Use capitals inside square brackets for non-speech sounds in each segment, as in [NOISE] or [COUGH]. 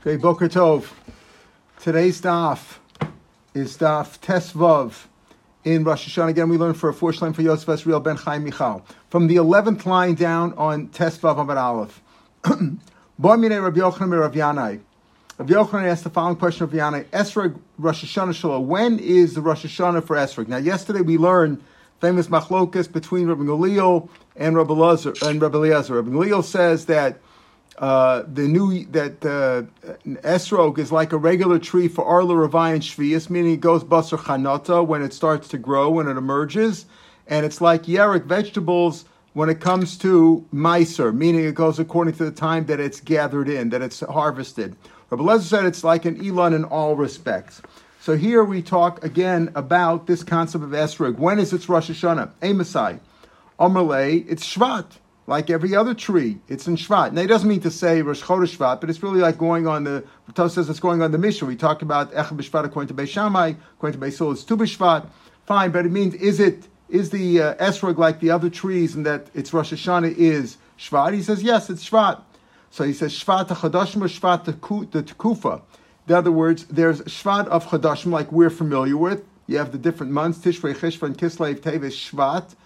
Okay, Boker Tov. Today's daf is daf Tesvav in Rosh Hashanah. Again, we learn for a four shlem for Yosef Esriel ben Chaim Michal. From the 11th line down on Tesvav Amad Aleph. [CLEARS THROAT] Boimine Rabbi Yochanan Rav Yanai. Rabbi Yochanan asked the following question of Yanai. Esrog Rosh Hashanah Shalom. When is the Rosh Hashanah for Esrog? Now, yesterday we learned famous machlokas between Rabbi Galil and Rabbi Eliezer. And Rabbi Eliezer. Rabbi Galil says that uh, the new that uh, esrog is like a regular tree for Arla Ravai and Shvius, meaning it goes basar chanata when it starts to grow, when it emerges, and it's like yerek vegetables when it comes to miser, meaning it goes according to the time that it's gathered in, that it's harvested. Rabbi Lezer said it's like an elon in all respects. So here we talk again about this concept of esrog. When is its Rosh Hashanah? Amasai. Amalei, it's Shvat like every other tree. It's in Shvat. Now, it doesn't mean to say Rosh Chodesh Shvat, but it's really like going on the, Tos says it's going on the Mishnah. We talked about Echad B'Shvat according to Beis Shammai, according to Beis Hillel, it's Tu B'Shvat. Fine, but it means, is it, is the uh, Esrog like the other trees and that it's Rosh Hashanah is Shvat? He says, yes, it's Shvat. So he says, Shvat Chadashim or Shvat the Tekufa. In other words, there's Shvat of Chadashim like we're familiar with. You have the different months, Tishrei, Cheshvan, Kislev, Teves, Shvat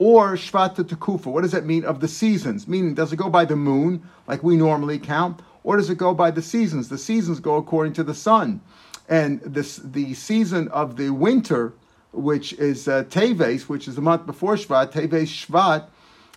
or Shvat Tekufa. What does that mean of the seasons? Meaning, does it go by the moon like we normally count, or does it go by the seasons? The seasons go according to the sun, and this the season of the winter, which is uh, Teves, which is the month before Shvat, Teves Shvat.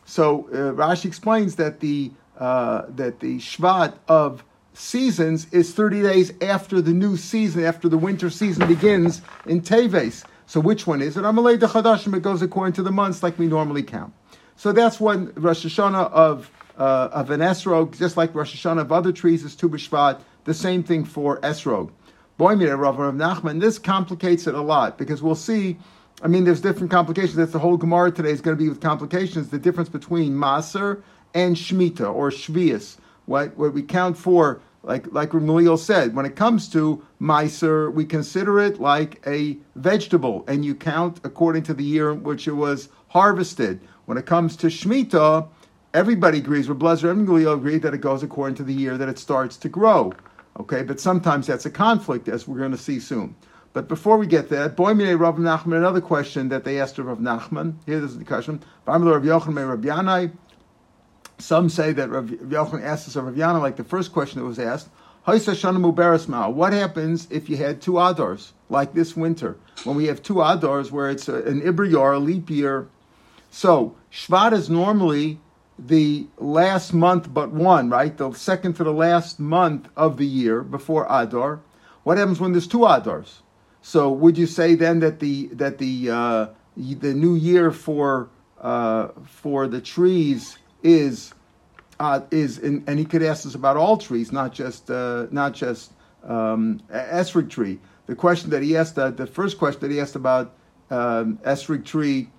So uh, Rashi explains that the uh, that the Shvat of seasons is 30 days after the new season, after the winter season begins in Teves. So which one is it? Amalei de Chadashim, it goes according to the months like we normally count. So that's one Rosh Hashanah of uh, of an esrog, just like Rosh Hashanah of other trees is Tu B'Shvat. The same thing for esrog. Boimir Rav Rav Nachman. This complicates it a lot because we'll see. I mean, there's different complications. That's the whole Gemara today is going to be with complications. The difference between Maser and Shemitah or Shvius. What what we count for like like Ramiliel said, when it comes to Meiser, we consider it like a vegetable, and you count according to the year in which it was harvested. When it comes to Shemitah, everybody agrees, with Blazer and Gamaliel agree that it goes according to the year that it starts to grow. Okay, but sometimes that's a conflict, as we're going to see soon. But before we get there, Boimine Rav Nachman, another question that they asked of Rav Nachman. Here, this is the question. Rav Yochanan Rav Yanai. Some say that Rav Yochanan asked this of Rav Yanai, like the first question that was asked. What happens if you had two Adars, like this winter, when we have two Adars where it's an Ibriyar, a leap year? So, Shvat is normally the last month but one, right? The second to the last month of the year before Adar. What happens when there's two Adars? So, would you say then that the that the uh, the new year for uh, for the trees is uh, is and, and, he could ask us about all trees, not just uh, not just um, esrig tree. The question that he asked, uh, the first question that he asked about um, esrig tree,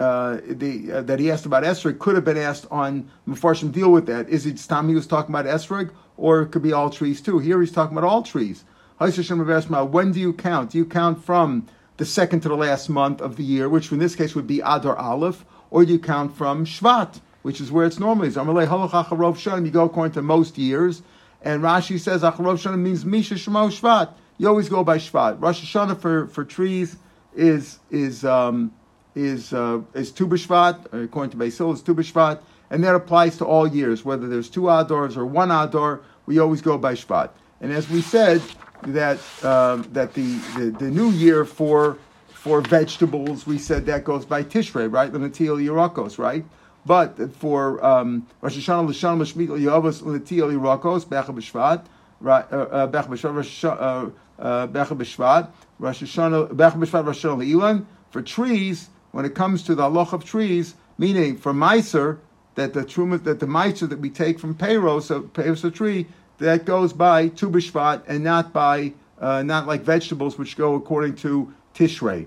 uh, the uh, that he asked about esrig could have been asked on Mepharshim deal with that. Is it time he was talking about esrig, or it could be all trees too? Here he's talking about all trees. When do you count? Do you count from the second to the last month of the year, which in this case would be Adar Aleph, or do you count from Shvat? Which is where it's normally is. You go according to most years, and Rashi says Acharov Shanim means Misha Shemo Shvat. You always go by Shvat. Rosh Hashanah for, for trees is is um, is uh, is Tu B'Shvat, according to Basil is Tu B'Shvat, and that applies to all years, whether there's two Adors or one Ador. We always go by Shvat. And as we said, that um, that the, the, the new year for for vegetables, we said that goes by Tishrei, right? The Natil Yerakos, right? But for um, Rosh Hashanah, Lashon, Mashmit, Yavos, Letiel, Yirakos, Becha B'Shvat, uh, uh, Becha B'Shvat, uh, Becha B'Shvat, Rosh Hashanah, Becha B'Shvat, Rosh Hashanah, Ilan. For trees, when it comes to the halach of trees, meaning for Meiser, that the truma, that the Meiser that we take from Peiros, so Peiros a tree, that goes by Tu B'Shvat and not by, uh, not like vegetables which go according to Tishrei.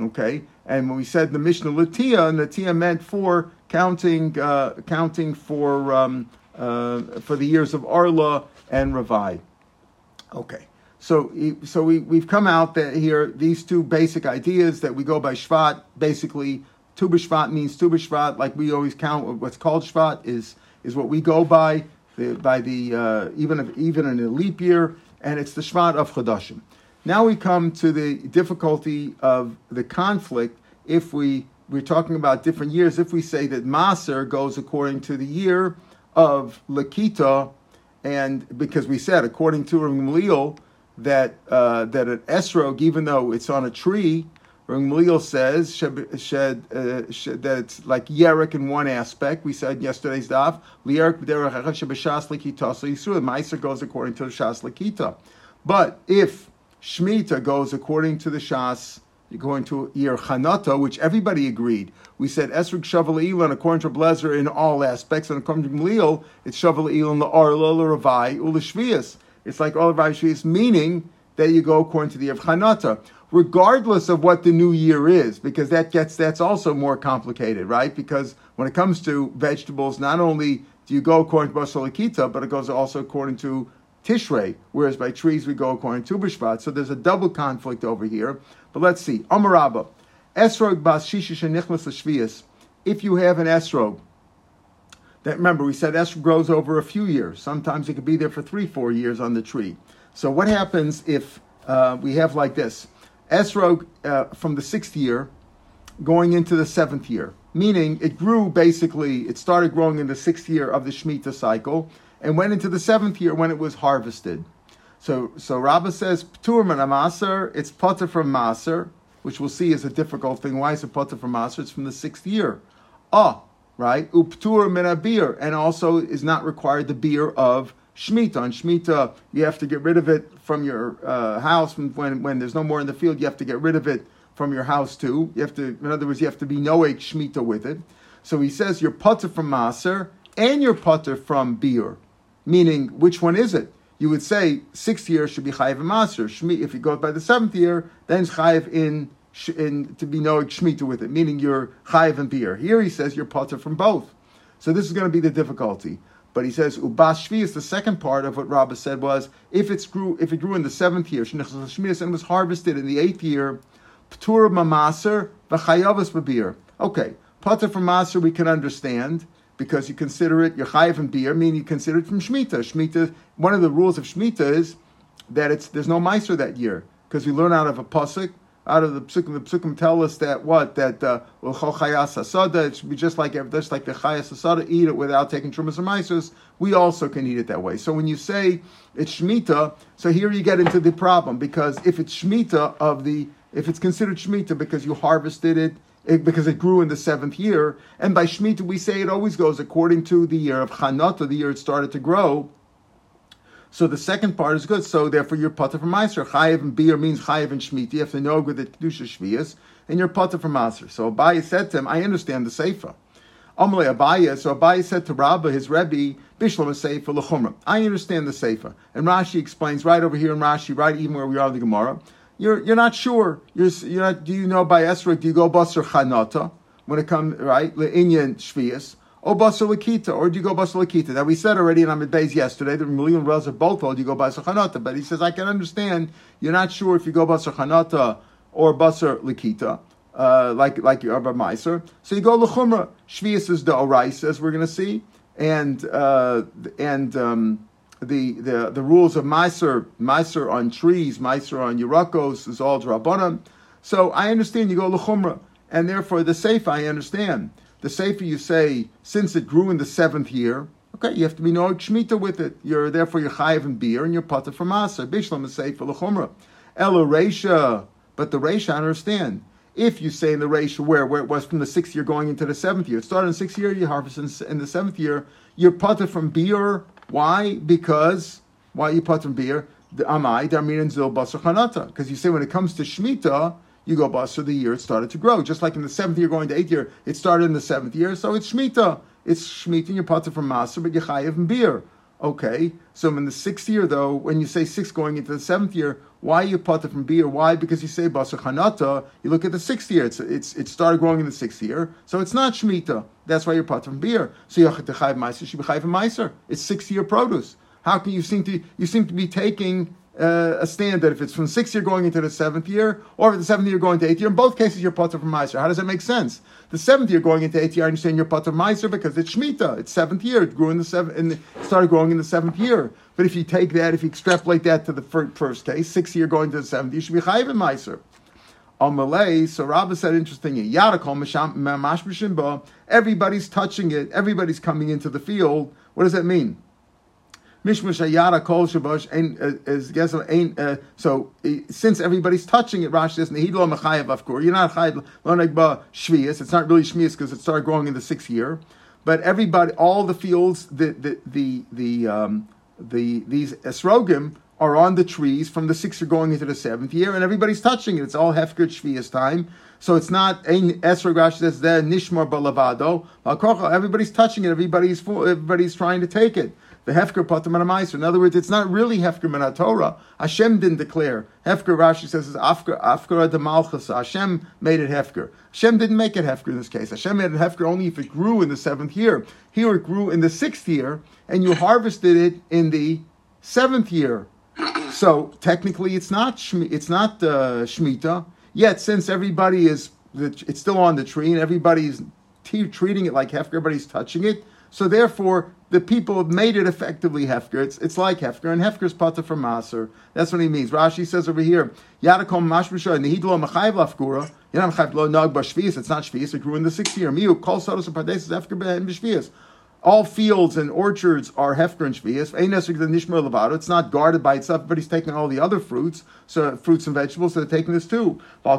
Okay? And when we said the Mishnah Latia, and Latia meant for counting uh, counting for um, uh, for the years of Arla and Ravai. Okay, so so we we've come out that here these two basic ideas that we go by Shvat. Basically, Tu B'Shvat means Tu B'Shvat, like we always count. What's called Shvat is is what we go by. the, by the uh, even even in a leap year, and it's the Shvat of Chodashim. Now we come to the difficulty of the conflict if we we're talking about different years. If we say that Maser goes according to the year of Lakita, and because we said according to Gamliel that uh, that an esrog, even though it's on a tree, Gamliel says shed, shed, uh, shed, that it's like yerek in one aspect. We said yesterday's daf lierek b'derech likita. So Yisrael Meiser goes according to the shas likita, but if Shemitah goes according to the shas going to year Chanata, which everybody agreed. We said Esrik Shaval Elon according to Blazer in all aspects, and according to Gamliel, it's Shaval Elon the Arla Ravai Ulashvias. It's like all Ravai Shvias, meaning that you go according to the of Chanata, regardless of what the new year is, because that gets that's also more complicated, right? Because when it comes to vegetables, not only do you go according to Basalikita, but it goes also according to Tishrei, whereas by trees we go according to Bishvat. So there's a double conflict over here. But let's see. Amarabba. Esrog bas shishish shvias. If you have an esrog, that remember we said esrog grows over a few years. Sometimes it could be there for three, four years on the tree. So what happens if uh, we have like this? Esrog uh, from the sixth year going into the seventh year, meaning it grew basically, it started growing in the sixth year of the Shemitah cycle and went into the seventh year when it was harvested. So, so Rabbah says, Ptur min Maser, it's potter from Maser, which we'll see is a difficult thing. Why is it potter from Maser? It's from the sixth year. Ah, right? Uptur min beer, and also is not required the beer of Shemitah. On Shemitah, you have to get rid of it from your uh, house when, when there's no more in the field. You have to get rid of it from your house too. You have to, in other words, you have to be noeg Shemitah with it. So he says you're potter from Maser and you're potter from beer meaning which one is it? You would say sixth year should be chayiv maser. Shmi, if you go by the seventh year, then chayiv in, in to be no shmita with it, meaning you're chayiv and beer. Here he says you're potter from both. So this is going to be the difficulty. But he says ubas shvi is the second part of what Rabbah said was if it grew if it grew in the seventh year and was harvested in the eighth year, ptur mamaser v'chayavas babir. Okay, potter from maser we can understand because you consider it, you're chayiv and beer, meaning you consider it from Shemitah. Shemitah, one of the rules of Shemitah is that it's there's no Meiser that year, because we learn out of a Pasuk, out of the Psukim, the Psukim tell us that what? That uh, it should be just like, just like the Chayas Asada, eat it without taking Trumas or Meisers, we also can eat it that way. So when you say it's Shemitah, so here you get into the problem, because if it's Shemitah of the, if it's considered Shemitah because you harvested it, it, because it grew in the seventh year. And by Shemitah, we say it always goes according to the year of Chanata, the year it started to grow. So the second part is good. So therefore, you're potter from Meiser. Chayiv and beer means Chayiv and Shemitah. You have to know with the Kedusha Shvias, and you're potter from Meiser. So Abaye said to him, I understand the Seifa. Amalei Abaye, so Abaye said to Rabbah, his Rebbe, Bishlam Seifa L'chumra. I understand the Seifa. And Rashi explains right over here in Rashi, right even where we are in the Gemara, you're you're not sure. You're, you're not, do you know by Esrog, do you go Basar Chanata when it comes, right? Le'inyan Shvias. Or Basar Lakita, or do you go Basar Lakita? That we said already in Amid Beis yesterday, the Million are both old, you go Basar Chanata, but he says, I can understand, you're not sure if you go Basar Chanata or Basar Lakita. Uh, like like your Abba Meiser. So you go Lechumra. Shvius is the Orais, as we're going to see, and uh, and um, the, the, the rules of Meiser, Meiser on trees, Meiser on Yerakos is all Drabanan. So I understand you go Lechumra, and therefore the Sefer I understand. The Sefer you say, since it grew in the seventh year, okay, you have to be no Shemitah with it. You're therefore you're Chayiv and beer, and you're Pata for Maser. Bishlam is Sefer Lechumra. Elo Reisha, but the Reisha I understand. If you say in the Reisha where, where it was from the sixth year going into the seventh year, it started in the sixth year, you harvest in, in the seventh year, you're Pata from beer why? Because why you put in beer? The amai darmin zil. Because you say when it comes to shmita, you go basar the year it started to grow. Just like in the seventh year going to eighth year, it started in the seventh year, so it's shmita. It's shmita and you put from maser, but you chayiv beer. Okay, so in the sixth year though, when you say six going into the seventh year, why you put it from beer? Why? Because you say basar chanata. You look at the sixth year. It's, it's it started growing in the sixth year, so it's not shmita. That's why you're potter from beer. So you chayv meiser should be chayv meiser. It's six year produce. How can you seem to you seem to be taking uh, a standard if it's from sixth year going into the seventh year, or if the seventh year going to eighth year. In both cases, you're potter from Meiser. How does that make sense? The seventh year going into eighth year, I understand you're potter from Meiser because it's Shemitah. It's seventh year. It grew in the seventh, the, started growing in the seventh year. But if you take that, if you extrapolate that to the first, first case, sixth year going to the seventh, you should be chayiv in Meiser. On Malay, so Rabbi said interestingly, everybody's touching it, everybody's coming into the field. What does that mean? Kol Shabosh ain't uh, so since everybody's touching it, Rashi says Nehidlo Mechayev Afkur. You're not Chayev Lonegba Shvius. It's not really Shvius because it started growing in the sixth year. But everybody, all the fields, the the the the um, the these esrogim are on the trees from the sixth year going into the seventh year, and everybody's touching it. It's all hefker shvius time. So it's not esrog Rashi says there nishmar balavado. Everybody's touching it. Everybody's everybody's trying to take it the Hefker Patam In other words, it's not really Hefker Min Torah. Hashem didn't declare. Hefker, Rashi says, is Afkara de Malchus. Hashem made it Hefker. Hashem didn't make it Hefker in this case. Hashem made it Hefker only if it grew in the seventh year. Here it grew in the sixth year, and you harvested it in the seventh year. So technically, it's not it's not uh, Shemitah. Yet, since everybody is, it's still on the tree, and everybody's treating it like Hefker, everybody's touching it. So therefore, the people have made it effectively hefker. It's, it's like hefker, and hefker's pata from maser. That's what he means. Rashi says over here, yadakom mashmisha nehidlo machayv lafgura. You know, machayv lo nog b'shvius. It's not shvius. It grew in the sixth year. Miu kol sodos and pardesis hefker ben b'shvius. All fields and orchards are hefker and shvius. the nishmer levado. It's not guarded by itself, but he's taking all the other fruits, so fruits and vegetables. So they're taking this too. So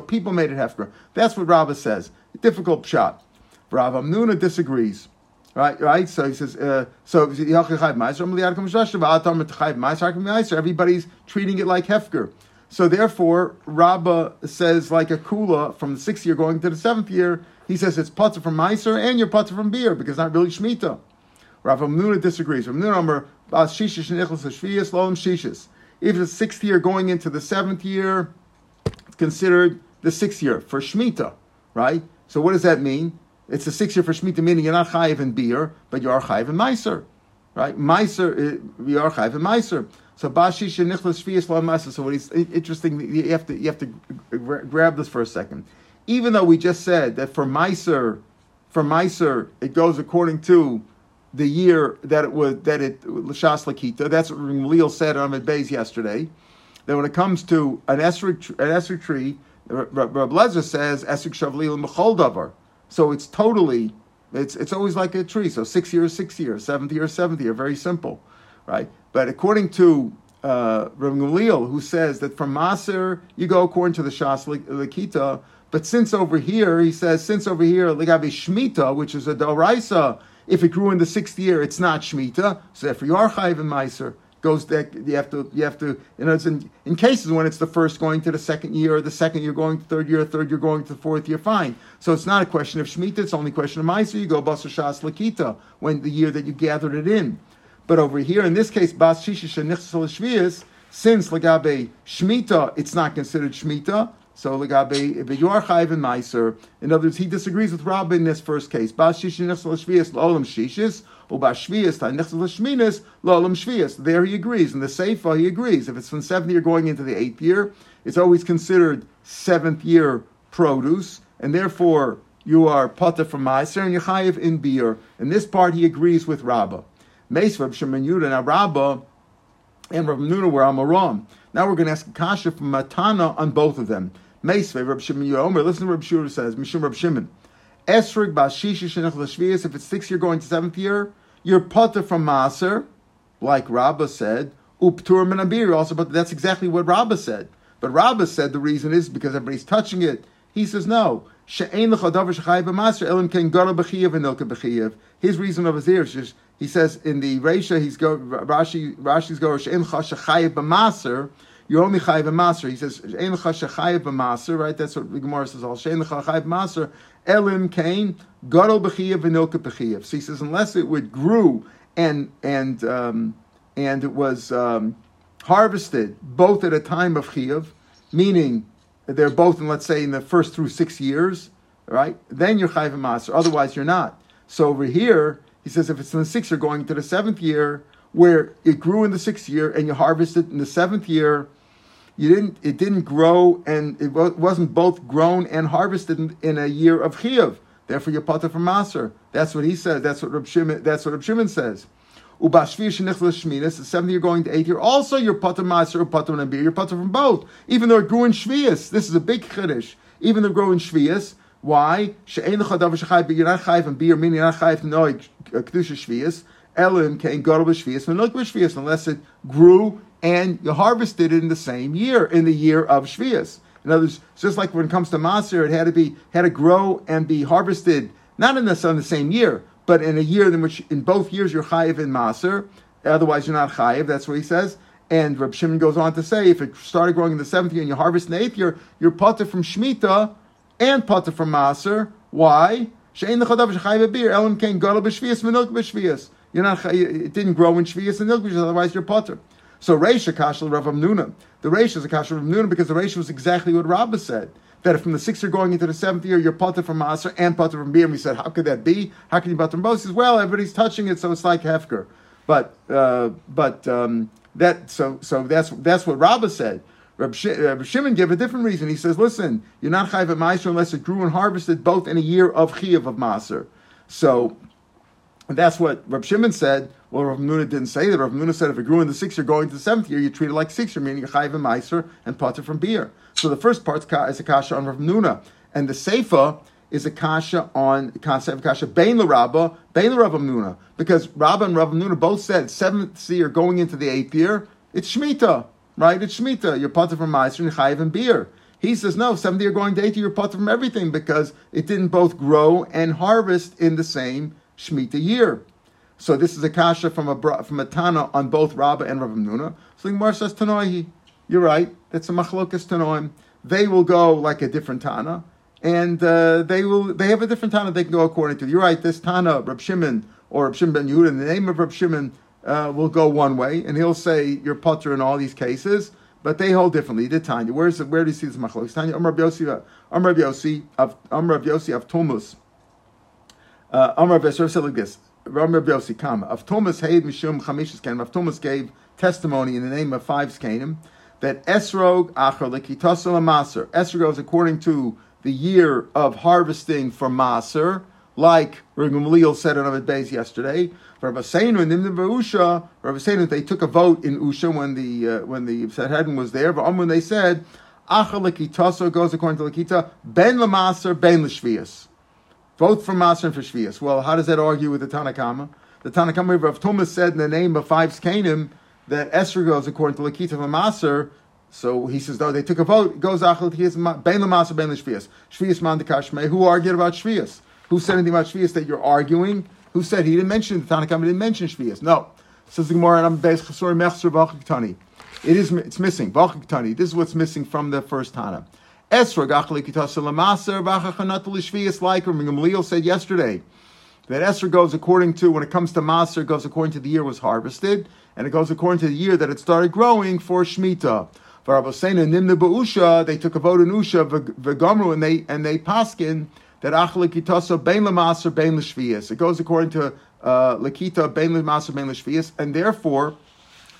people made it hefker. That's what Rabbah says. Difficult shot. Rav Amnuna disagrees. Right, right. So he says, uh, so everybody's treating it like hefker. So therefore, Rabbah says like a kula from the sixth year going to the seventh year. He says it's putter from Meiser and you're from beer because it's not really shmita. Rav Amnuna disagrees. Rav Amnuna If the sixth year going into the seventh year, it's considered the sixth year for shmita, right? So what does that mean? It's a six year for Shemitah, meaning you're not chayiv in beer, but you are chayiv in meiser, right? Meiser, uh, you are chayiv in meiser. So bashish and nichlas shviyas meiser. So what he's interesting, you have to you have to grab this for a second. Even though we just said that for meiser, for meiser, it goes according to the year that it was that it l'shas lakita. That's what Leal said on Beis yesterday. That when it comes to an esrig an esrig tree, Rab Lezer says esrig shavli l'mechol davar. So it's totally, it's, it's always like a tree. So six years, six years, seventh year, seventh year, very simple, right? But according to uh, Rabbi Gamliel, who says that from Maser, you go according to the Shas Lakita, but since over here, he says, since over here, Ligavi Shmita, which is a Doraisa, if it grew in the sixth year, it's not Shmita, so therefore you are Chayiv and Meiser goes that you have to you have to you know it's in, in cases when it's the first going to the second year or the second year going to third year third year going to the fourth year fine. So it's not a question of shmita it's only a question of ma'aser. You go basar shas lakita when the year that you gathered it in. But over here in this case bas shishish shvius since lagabe shmita it's not considered shmita so legabe b'yor chayv and meiser in other words he disagrees with Rabbi in this first case. Bas shvius olam shishis there he agrees. In the Seifa, he agrees. If it's from seventh year going into the eighth year, it's always considered seventh year produce, and therefore you are pata from Meiser and Yechayev in beer. In this part, he agrees with Rabbah. Meisvab Shemon Yudah. Now, Rabbah and Rav Nuna were Amaram. Now we're going to ask kasha from Matana on both of them. Meisvab Rav Shimon Yudah. Listen to Rav Shura says, Mishum Rav Shimon. Esrig Bashishi Shenech If it's sixth year going to seventh year, you're putter from Maser, like Rabbah said, uptur minabir also, but that's exactly what Rabbah said. But Rabbah said the reason is because everybody's touching it. He says no. His reason over here is is he says in the Resha, he's go Rashi Rashi's go she'en chachayev b'maser. You're only chayev b'maser. He says she'en chachayev b'maser. Right? That's what Gemara says. All she'en chachayev b'maser. Elim Cain, Gadol Bechiyev, Vinilka Bechiyev. So he says, unless it would grew and and um, and it was um, harvested both at a time of Chiyav, meaning they're both in, let's say, in the first through six years, right? Then you're Chayv Master. Otherwise, you're not. So over here, he says, if it's in the sixth, you're going to the seventh year, where it grew in the sixth year and you harvested in the seventh year. You didn't. It didn't grow, and it wasn't both grown and harvested in, in a year of chiyuv. Therefore, you're potter from maser. That's what he says. That's what Reb Shimon. That's what Reb Shimon says. the seventh year going to eighth year. Also, you're potter maser or potter and beer. You're potter from both, even though it grew in shvius. This is a big chiddush. Even though it grew in shvius. Why? She'ein l'chadav shechayv, but you're not chayv and beer, meaning you're not chayv no kedusha shvius. Elim came gadol b'shvius, and look b'shvius, unless it grew and you harvested it in the same year, in the year of shvius. In other words, just like when it comes to maser, it had to be had to grow and be harvested not in the, the same year, but in a year in which in both years you're chayiv in maser. Otherwise, you're not chayiv. That's what he says. And Reb Shimon goes on to say, if it started growing in the seventh year and you harvest in the eighth year, you're potter from shmita and potter from maser. Why? You're not. It didn't grow in shvius and milk, otherwise you're potter. So Reish Akashal Rav Amnuna. The Reish is Akashal Rav Amnuna because the Reish was exactly what Rabbah said. That from the sixth year going into the seventh year, you're potter from Maser and potter from beer. And we said, how could that be? How can you potter from both? He says, well, everybody's touching it, so it's like Hefker. But uh, but um, that so so that's that's what Rabbah said. Rab, Shimon gave a different reason. He says, listen, you're not chayv at Maser unless it grew and harvested both in a year of chiyav of Maser. So that's what Rab Shimon said. Well, Rav Nuna didn't say that. Rav Nuna said if it grew in the sixth year, going to the seventh year, you treat it like sixth year, meaning chayiv and meiser and potter from beer. So the first part is a kasha on Rav Nuna, and the seifa is a kasha on concept of kasha bein the Rabba, bein the Rav Nuna, because Rabba and Rav Nuna both said seventh year going into the eighth year, it's shmita, right? It's shmita. You're potter from meiser and chayiv and beer. He says no, seventh year going to eighth year, you're potter from everything because it didn't both grow and harvest in the same shmita year. So this is a kasha from a from a Tana on both Rabba and Rav Nuna. So the Gemara says Tanoihi. You're right. That's a machlokas Tanoim. They will go like a different Tana, and uh, they will they have a different Tana they can go according to. You're right. This Tana, Rab Shimon or Rab Shimon ben Yehuda, in the name of Rab Shimon, uh, will go one way, and he'll say you're putter in all these cases. But they hold differently. The Tanya, where's where do you see this machlokas? Tanya, Amr Yossi, Amr Yossi of Amr Yossi of Tumus. Uh, Amr Yossi said like this. Rabbi. Avtomus Haid Mishum Kenim. Of Thomas gave testimony in the name of five Skenim that Esrog Achar Lekitosel Maser. Esrog goes according to the year of harvesting for Maser, like Gamliel said on Amid Beis yesterday. Rabbi Seinu and Nimdim Usha, Rabbi Seinu, they took a vote in Usha when the uh, when the Sanhedrin was there, but when they said Achar Lekitoso goes according to Lekita, Ben Lamaser, Ben Lishvias both for Maser and for Shvias. Well, how does that argue with the Tanakama? The Tanakama Avtomus said in the name of five Skanim that Esther goes according to Lakita of Maser. So he says, no, they took a vote. Goes Achel Ben Maser Ben Shvias. Shvias Mandakashme. Who argued about Shvias? Who said anything about Shvias that you're arguing? Who said he didn't mention the Tanakama didn't mention Shvias? No. Says the Gemara, and I'm It is it's missing. This is what's missing from the first Tana. Esra like Gamliel said yesterday that Esra goes according to when it comes to Maser goes according to the year was harvested and it goes according to the year that it started growing for Shemitah. For Abosena Nimna Ba'usha, they took a vote in Usha V'gamru and they and they paskin that Achal Kitasa Bein Lamaser Bein L'Shvias. It goes according to uh, Lakita Bein Lamaser L'Shvias, and therefore,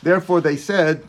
therefore they said,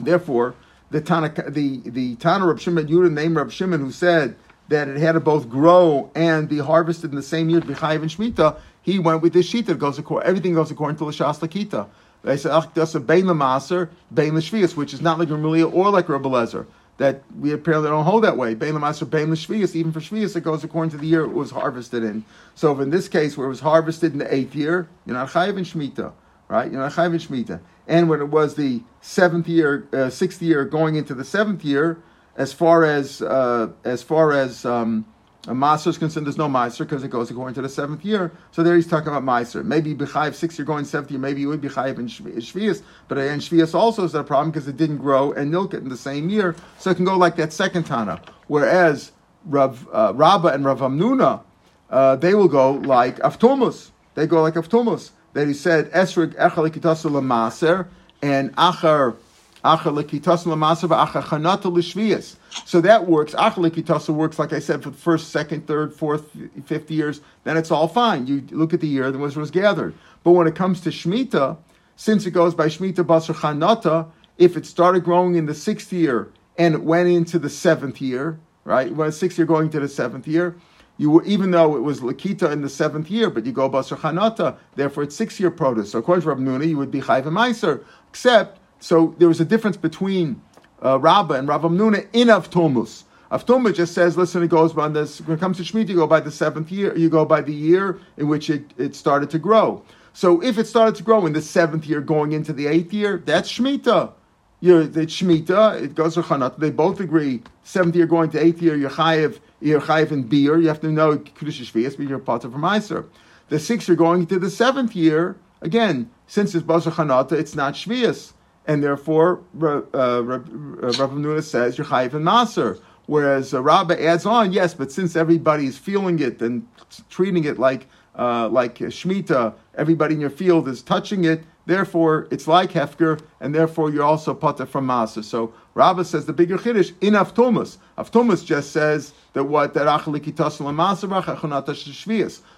therefore the Tana, the the Tana Rab Shimon Yudah named Rab Shimon who said that it had to both grow and be harvested in the same year, B'chayiv and Shemitah, he went with this sheet that goes according, everything goes according to Lashas Lakita. They said, Ach, that's a Bein Lamaser, Bein Lashvias, which is not like Ramelia or like Rabbi Lezer. That we apparently don't hold that way. Bein Lamaser, Bein Lashvias, even for Shvias, it goes according to the year it was harvested in. So in this case, where it was harvested in the eighth year, you're not Chayiv and Shemitah, right? You're not and Shemitah and when it was the seventh year, uh, sixth year going into the seventh year, as far as uh, as far as um, a master is concerned, there's no master because it goes according to the seventh year. So there he's talking about master. Maybe b'chayiv six year going seventh year, maybe you would be chayiv in shvius, but in shvius also is that a problem because it didn't grow and milk it in the same year, so it can go like that second tana. Whereas Rav uh, Rabba and Rav Amnuna, uh, they will go like Avtomus. They go like Avtomus that he said Esrig Echel Likitasu and Achar Achar Likitasu Lamaser Achar Chanata Lishvias. So that works. Achar Likitasu works, like I said, for the first, second, third, fourth, fifth years. Then it's all fine. You look at the year that was was gathered. But when it comes to Shemitah, since it goes by Shemitah Basar Chanata, if it started growing in the sixth year and it went into the seventh year, right? When sixth year going to the seventh year, you were, even though it was Lakita in the seventh year, but you go Basar Chanata, therefore it's six year produce. So according to Rav Nuna, you would be Chayv Meiser, except, so there was a difference between uh, Rabbah and Rav Nuna in Avtomus. Avtoma just says, listen, it goes by this, when it comes to Shemitah, you go by the seventh year, you go by the year in which it, it started to grow. So if it started to grow in the seventh year going into the eighth year, that's Shemitah. You're, the Shemitah, it goes to Chanat. They both agree. Seventh year going to eighth year, you're chayiv, you're chayiv in beer. You have to know Kiddush Shvias, but you're part of Meiser. The sixth year going into the seventh year, again, since it's Basar Chanata, it's not Shvias. And therefore, uh, Rabbi Nuna says you're chayiv in Maser. Whereas uh, Rabbah adds on, yes, but since everybody is feeling it and treating it like uh, like Shemitah, everybody in your field is touching it, Therefore, it's like Hefker, and therefore you're also potter from Masa. So Rabbah says the bigger Chiddush in Avtomus. Avtomus just says that what that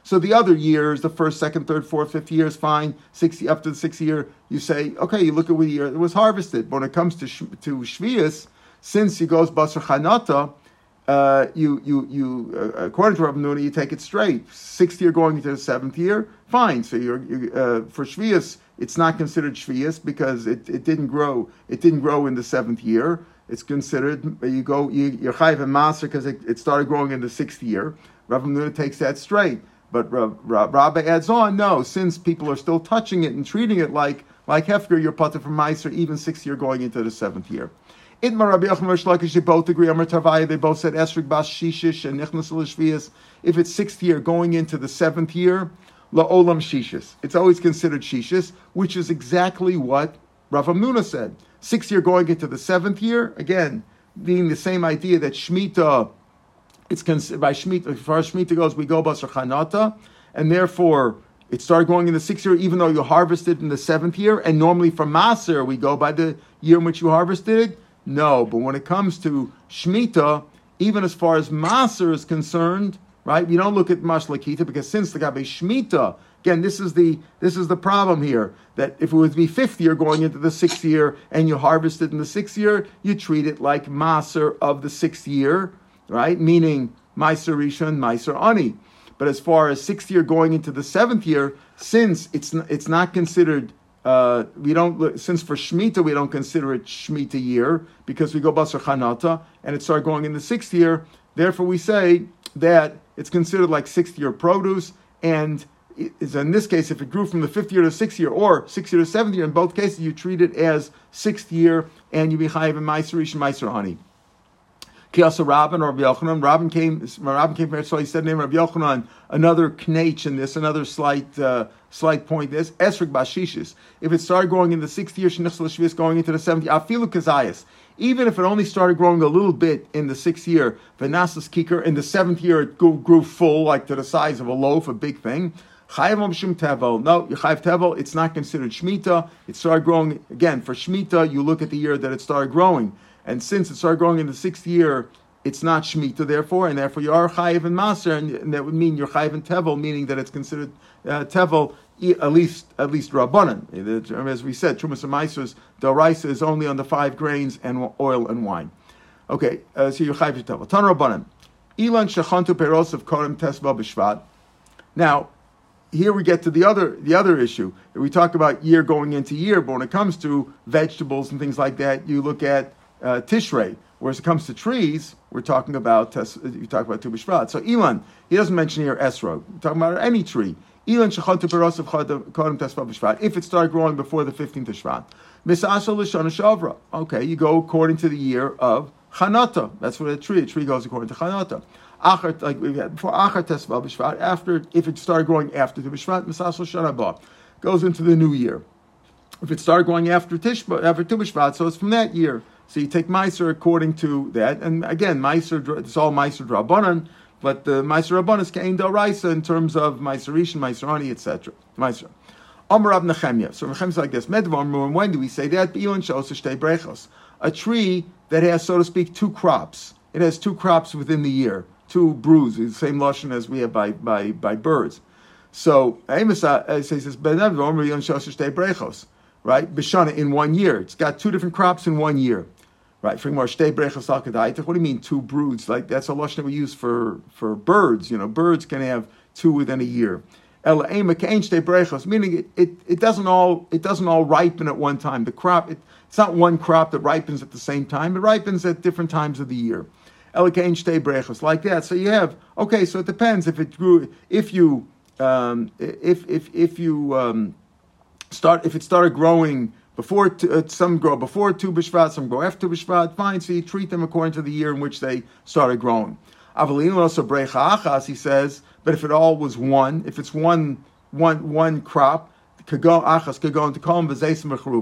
So the other years, the first, second, third, fourth, fifth year is fine. Sixty up to the sixth year, you say okay. You look at what year it was harvested. But when it comes to to Shvius, since he goes Basar Chanata, uh, you, you, you, uh, according to Rabbi Nuna, you take it straight. Sixth year going into the seventh year, fine. So you're, you, uh, for Shvius, it's not considered Shvius because it, it didn't grow. It didn't grow in the seventh year. It's considered you go you, you're chayiv and master because it, it, started growing in the sixth year. Rabbi Nuna takes that straight, but Rabbi adds on no. Since people are still touching it and treating it like like hefker, you're putter from Meiser even sixth year going into the seventh year. Itmar Rabbi they both agree. Tavaya, they both said Esrik Bas Shishish and Nichnas. If it's sixth year going into the seventh year, La'olam Shishis. It's always considered Shishis, which is exactly what Rav Amnuna said. Sixth year going into the seventh year, again, being the same idea that Shemitah, it's considered by Shemitah, as far as Shemitah goes, we go Basar Chanata, and therefore it started going in the sixth year, even though you harvested in the seventh year, and normally for Maser, we go by the year in which you harvested it no, but when it comes to Shemitah, even as far as Maser is concerned, right? We don't look at Mashlakita because since the Gabe Shemitah, again, this is the this is the problem here. That if it would be fifth year going into the sixth year and you harvest it in the sixth year, you treat it like Maser of the sixth year, right? Meaning Meiser Rishon, Meiser Ani. But as far as sixth year going into the seventh year, since it's it's not considered uh, we don't since for Shemitah we don't consider it Shemitah year because we go Basar Chanata and it started going in the sixth year. Therefore, we say that it's considered like sixth year produce, and is in this case if it grew from the fifth year to sixth year or sixth year to seventh year. In both cases, you treat it as sixth year, and you be chayiv and meiser and meiser honey. Kiyasa Rabin or Rabbi Yochanan. Rabin came, Rabin came from so he said name Rabbi Yochanan, another knach in this, another slight uh, slight point. This Esrik Bashishis. If it started growing in the sixth year, Shnichel going into the seventh year, Afilu Kazayas. Even if it only started growing a little bit in the sixth year, Vanasas Kikar, in the seventh year it grew, grew, full, like to the size of a loaf, a big thing. Chayav Tevel. No, Chayav Tevel, it's not considered Shemitah. It started growing, again, for Shemitah, you look at the year that it started growing. And since it started growing in the sixth year, it's not Shemitah, therefore, and therefore you are Chayiv and Maser, and, and, that would mean you're Chayiv and Tevel, meaning that it's considered uh, Tevel, at least at least Rabbanan. As we said, Trumas and Maisers, Doraisa is only on the five grains and oil and wine. Okay, uh, so you're Chayiv and Tevel. Tan Rabbanan. Ilan Shechantu Peros of Korim Tesva B'Shvat. Now, here we get to the other the other issue. We talk about year going into year, but when it comes to vegetables and things like that, you look at uh, Tishrei. Whereas it comes to trees, we're talking about you talk about Tu B'Shvat. So Elon, he doesn't mention here Esro. We're talking about any tree. If it started growing before the fifteenth of Shvat, misasal l'shana shavra. Okay, you go according to the year of Chanata. That's what a tree. A tree goes according to Chanata. Achar, like we had before Achar tesva b'shvat. After, if it started growing after the B'Shvat, misasal shana ba goes into the new year. If it started growing after Tishba, after Tu B'Shvat, so it's from that year. So you take Meiser according to that, and again, Meiser it's all Meiser Drabanan, but the Meiser Rabbanan is Kain Raisa in terms of Meiser Rishon, Meiser Ani, etc. Meiser. Amar Rab Nechemia. So Nechemia like this. Medvar when do we say that? Biyon Shos Brechos. A tree that has, so to speak, two crops. It has two crops within the year, two brews, the same lashon as we have by by by birds. So Amos uh, says, "Benedvar Biyon Shos Brechos." right? Bishana in one year. It's got two different crops in one year. Right, what do you mean two broods? Like that's a lashon that we use for for birds. You know, birds can have two within a year. Meaning it, it, it doesn't all it doesn't all ripen at one time. The crop it, it's not one crop that ripens at the same time. It ripens at different times of the year. Like that. So you have okay. So it depends if it grew. If you um, if if if you um, start if it started growing before uh, some grow before Tu B'Shvat, some grow after Tu B'Shvat. Fine. So you treat them according to the year in which they started growing. Avalinu also brecha achas. He says, but if it all was one, if it's one one one crop, kagon achas kagon to call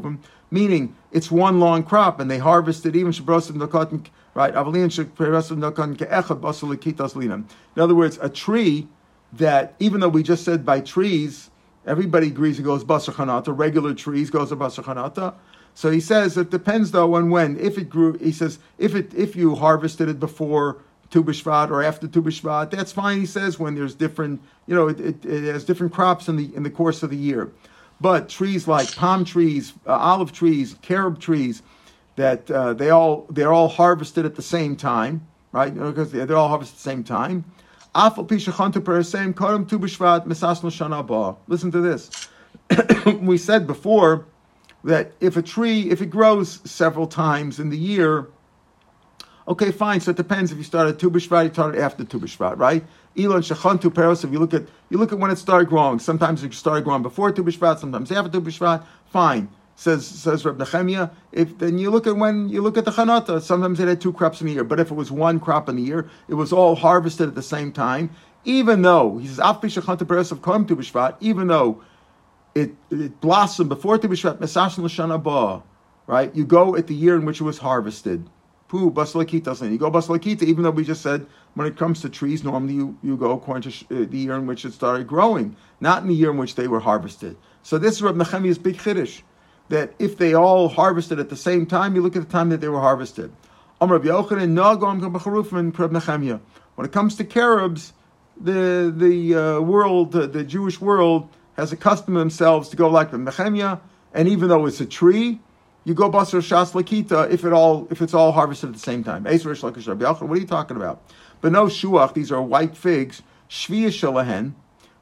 them meaning it's one long crop and they harvested even shabrosim nokotin right avalin shebrosim nokotin keechad basal kitas linam. In other words, a tree that even though we just said by trees, everybody agrees it goes basar regular trees goes a basar So he says it depends though on when. If it grew, he says if it if you harvested it before Tu B'Shvat or after Tu B'Shvat, that's fine. He says when there's different, you know, it, it, it, has different crops in the in the course of the year. But trees like palm trees, uh, olive trees, carob trees, that uh, they all they're all harvested at the same time, right? Because they're all harvested at the same time. Listen to this. [COUGHS] we said before that if a tree, if it grows several times in the year, Okay, fine. So it depends if you started Tu B'Shvat, you started after Tu B'Shvat, right? Elon Shechan Tu Peros, if you look at you look at when it started growing, sometimes it started growing before Tu B'Shvat, sometimes after Tu B'Shvat, fine. Says says Reb Nechemia. If then you look at when you look at the Chanata, sometimes it had two crops in a year, but if it was one crop in a year, it was all harvested at the same time. Even though he says of Kom Tu B'Shvat, even though it, it blossomed before Tu B'Shvat, Mesashin L'Shana Ba, right? You go at the year in which it was harvested. Pu basalakita. You go basalakita, even though we just said when it comes to trees, normally you, you go according to uh, the year in which it started growing, not in the year in which they were harvested. So this is Reb Nechemiah's big chiddush, that if they all harvested at the same time, you look at the time that they were harvested. When it comes to carobs, the the uh, world, the, the Jewish world, has accustomed themselves to go like the Nechemiah, and even though it's a tree, you go basar shas lakita if it all if it's all harvested at the same time. What are you talking about? But no shuach. These are white figs. Shviya shalahen.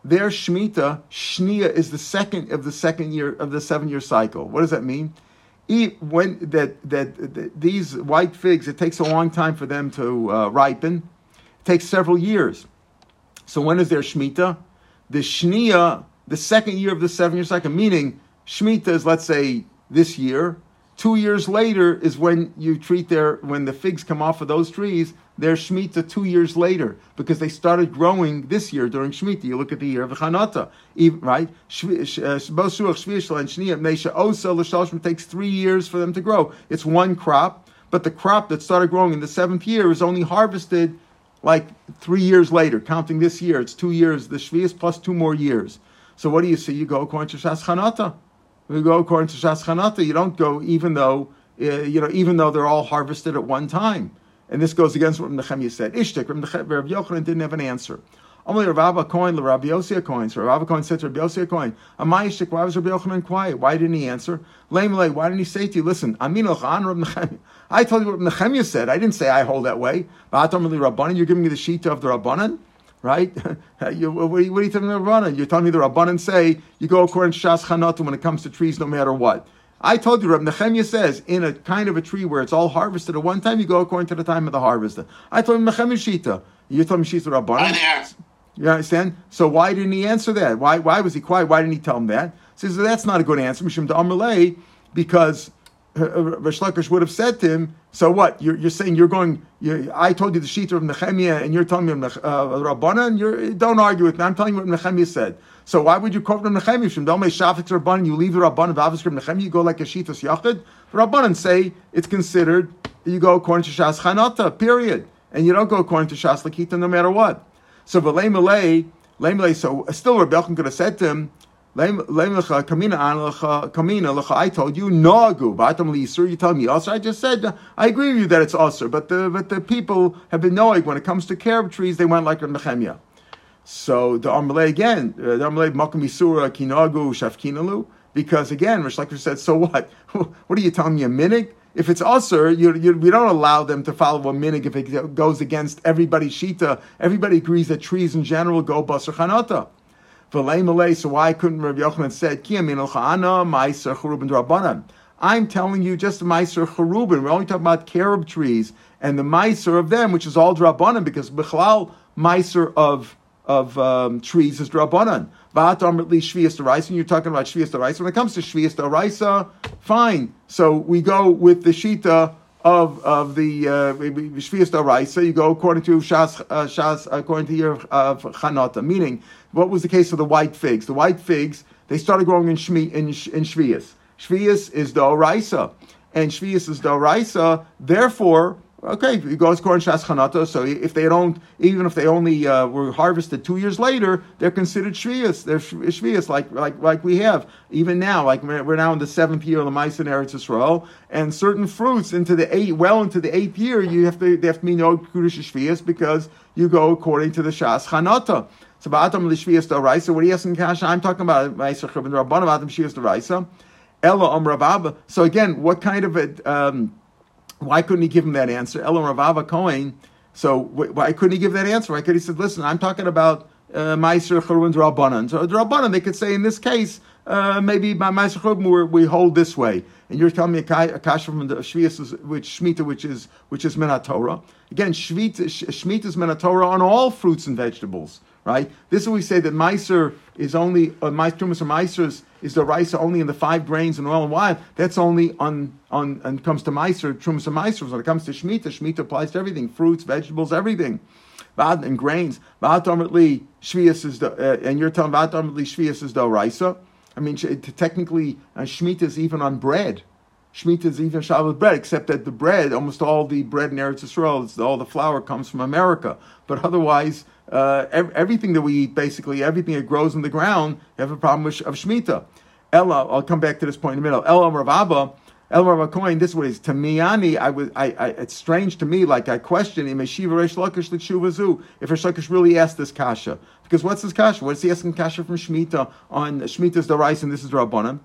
Their shmita shnia is the second of the second year of the seven year cycle. What does that mean? Eat when that, that, that these white figs it takes a long time for them to uh, ripen. It takes several years. So when is their shmita? The shnia, the second year of the seven year cycle, meaning shmita is let's say this year, Two years later is when you treat their when the figs come off of those trees. They're shmita two years later because they started growing this year during shmita. You look at the year of Chanata, right? It uh, takes three years for them to grow. It's one crop, but the crop that started growing in the seventh year is only harvested like three years later. Counting this year, it's two years. The shvius plus two more years. So what do you see? You go according to Shas Chanata. We go according to Shas Chanata. You don't go even though uh, you know even though they're all harvested at one time. And this goes against what Nechemia said. Ishtik, Rabbi Yochanan didn't have an answer. Only Rav coin, Rabbi Yossi coin. So Rav coin said to Rabbi Yossi coin, Amayishtik, why was Rabbi Yochanan quiet? Why didn't he answer? Lame why didn't he say to you, listen, Amin Nechemia. I told you what Nechemia said. I didn't say I hold that way. But Rabbanan, you're giving me the sheet of the Rabbanan? Right? [LAUGHS] you, what, are you, what are you telling me the Rabbanan? You're telling me the Rabbanan say you go according to Shas Chanatu when it comes to trees, no matter what. I told you, Rab Nechemia says, in a kind of a tree where it's all harvested at one time, you go according to the time of the harvest. I told him Nechemia Shita. You told me Shita Rabbanan. You understand? So why didn't he answer that? Why, why was he quiet? Why didn't he tell him that? He says, that's not a good answer, Mishum Amalei, because Rish Lakish would have said to him, "So what? You're, you're saying you're going? You're, I told you the sheet of Nehemiah, and you're telling me uh, Rabbana, and you don't argue with me. I'm telling you what Nehemiah said. So why would you quote from Nehemiah? From Dalmei Shafik Rabbanan, you leave the Rabbanan Vaviskrim Nehemiah, you go like a Shitas Yachid. Rabbanan say it's considered you go according to Shas Chanata. Period, and you don't go according to Shas Lakita no matter what. So V'lei Malay, Malay. So still, Rabbi could have said to him. I told you nagu, b'atam li'isur. You tell me also. I just said I agree with you that it's also, but the but the people have been knowing when it comes to carob trees, they went like a So the Amalei again, uh, the Amalei makam isura kinagu shafkinalu. because again, Rish Lakish said, so what? [LAUGHS] what are you telling me a minute? If it's usher, you, you, we don't allow them to follow a minig if it goes against everybody's shita. Everybody agrees that trees in general go basar chanata. So why couldn't Rabbi Yochanan said I'm telling you just Meiser Charuvin. We're only talking about carob trees and the Meiser of them, which is all Drabanan, because Bechlal Meiser of of um, trees is Drabanan. Shvias Daraisa, and you're talking about Shvias Daraisa. When it comes to Shvias Daraisa, fine. So we go with the Shita of of the uh, Shvias Daraisa. You go according to Shas, uh, Shas according to of uh, Chanata. Meaning, what was the case of the white figs? The white figs they started growing in Shmi in, in Shvias. Shvias is the and Shvias is the. Therefore, Okay, it goes corn shas chanata. So if they don't, even if they only uh, were harvested two years later, they're considered shvius. They're shvius like like like we have even now. Like we're now in the seventh year of the Ma'aser Eretz Yisrael, and certain fruits into the eight, well into the eighth year, you have to they have to be no kudish shvius because you go according to the shas chanata. So ba'atam l'shvius da'raisa. What are you asking, Kasha? I'm talking about Ma'aser Charuvin Rabban about shvius da'raisa. Ella om So again, what kind of a um, why couldn't he give him that answer? Elam Ravava Cohen. So why couldn't he give that answer? Why could he said, "Listen, I'm talking about uh, Meiser Charuvin Rabbanan." So Rabbanan, they could say in this case, uh, maybe by Meiser Charuvin we hold this way, and you're telling me a, kasha from the Shvius, which Shmita, which is which is Minatorah. Again, Shmita, is Minatorah on all fruits and vegetables right? This is we say that Meiser is only, uh, Trumas or Meisers is the rice only in the five grains and oil and wine. That's only on, on, and comes to Meiser, Trumas and Meisers. When it comes to Shemitah, Shemitah applies to everything, fruits, vegetables, everything. And grains. Ultimately, Shvius is the, uh, and you're telling ultimately Shvius is the Raisa. I mean, technically, uh, Shemitah is even on bread. Shemitah is even Shabbat bread, except that the bread, almost all the bread in Eretz Yisrael, all the flour comes from America. But otherwise, uh, everything that we eat, basically everything that grows in the ground, have a problem with, of Shemitah. Ella, I'll come back to this point in a minute. Ella Ravaba, Ella Ravakoin, this way is Miani, I was, I, I, it's strange to me, like I question him, Shiva Resh Lakish L'Tshuvazu, if Resh Lakish really asked this Kasha. Because what's this Kasha? What's he asking Kasha from Shemitah on Shemitah's the rice and this is Rabbanim?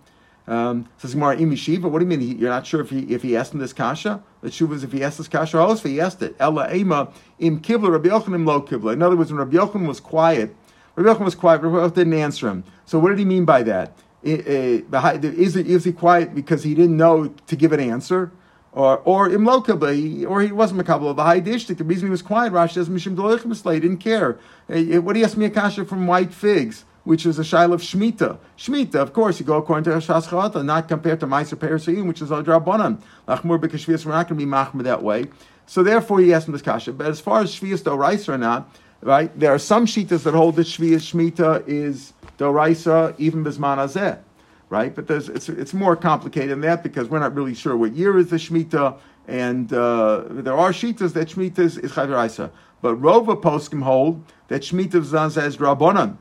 Um, says Gemara, Imi Shiva, what do you mean? You're not sure if he if he asked him this kasha? The shuva is if he asked this kasha, or else if he asked it. Ella Ema im kibla, Rabbi Yochanan lo kibla. In other words, when Rabbi Yochanan was quiet, Rabbi Yochanan was quiet, Rabbi Yochanan didn't answer him. So what did he mean by that? Is, is he quiet because he didn't know to give an answer? Or or imlo or he wasn't makabel. The high dish. The reason he was quiet, Rashi says, Mishim He didn't care. What do you ask me a kasha from white figs? Which is a shail of Shemitah. Shemitah, of course, you go according to Hashas Chanata, not compared to Meiser Perasayim, which is a Drabanan. Lachmur Bekashvias, we're not going to be machmir that way. So therefore, he asked him this kasha. But as far as Shvias Doraisa or not, right, there are some Shitas that hold that Shvias Shemitah is Doraisa, even Bisman Azeh. Right, but it's, it's more complicated than that because we're not really sure what year is the Shemitah, and uh, there are Shitas that Shemitah is, is. But Rova Poskim hold that Shemitah is Drabanan.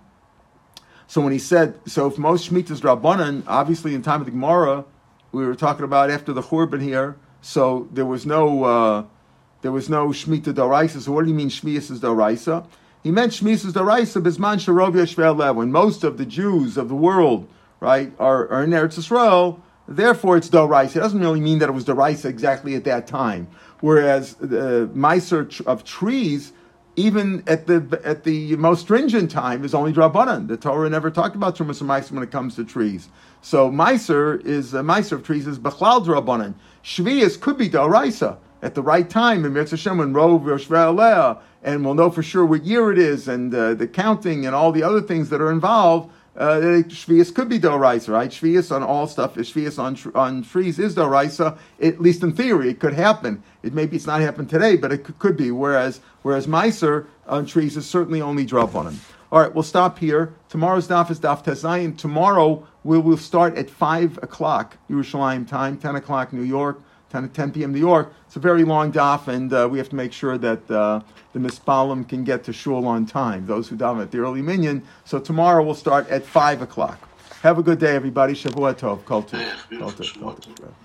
So when he said, so if most Shemitahs Rabbanan, obviously in time of the Gemara, we were talking about after the Churban here, so there was no uh, there was no Shemitah Doraisa. So what do you mean Shmias is Doraisa? He meant Shmias is Doraisa Bisman Sharovia Shvel when most of the Jews of the world, right, are, are in Eretz Yisrael, therefore it's Doraisa. It doesn't really mean that it was Doraisa exactly at that time. Whereas the uh, Meiser of trees even at the at the most stringent time is only drabanan. The Torah never talked about trumas and when it comes to trees. So meiser is a meiser of trees is bechlal drabanan. Shvius could be daraisa at the right time in Mitzvah Hashem when Rov and we'll know for sure what year it is and uh, the counting and all the other things that are involved uh, Shvius could be Doraisa, right? Shvius on all stuff, Shvius on, on trees is Doraisa, at least in theory. It could happen. It maybe it's not happened today, but it could, could be. Whereas whereas Meiser on trees is certainly only drop on them. All right, we'll stop here. Tomorrow's daf is daf Tezayin. Tomorrow we will start at 5 o'clock Yerushalayim time, 10 o'clock New York. 10, 10 p.m. New York. It's a very long daf, and uh, we have to make sure that uh, the mispalim can get to shul on time, those who daven at the early minyan. So tomorrow we'll start at 5 o'clock. Have a good day, everybody. Shavua Tov. Kol Tov.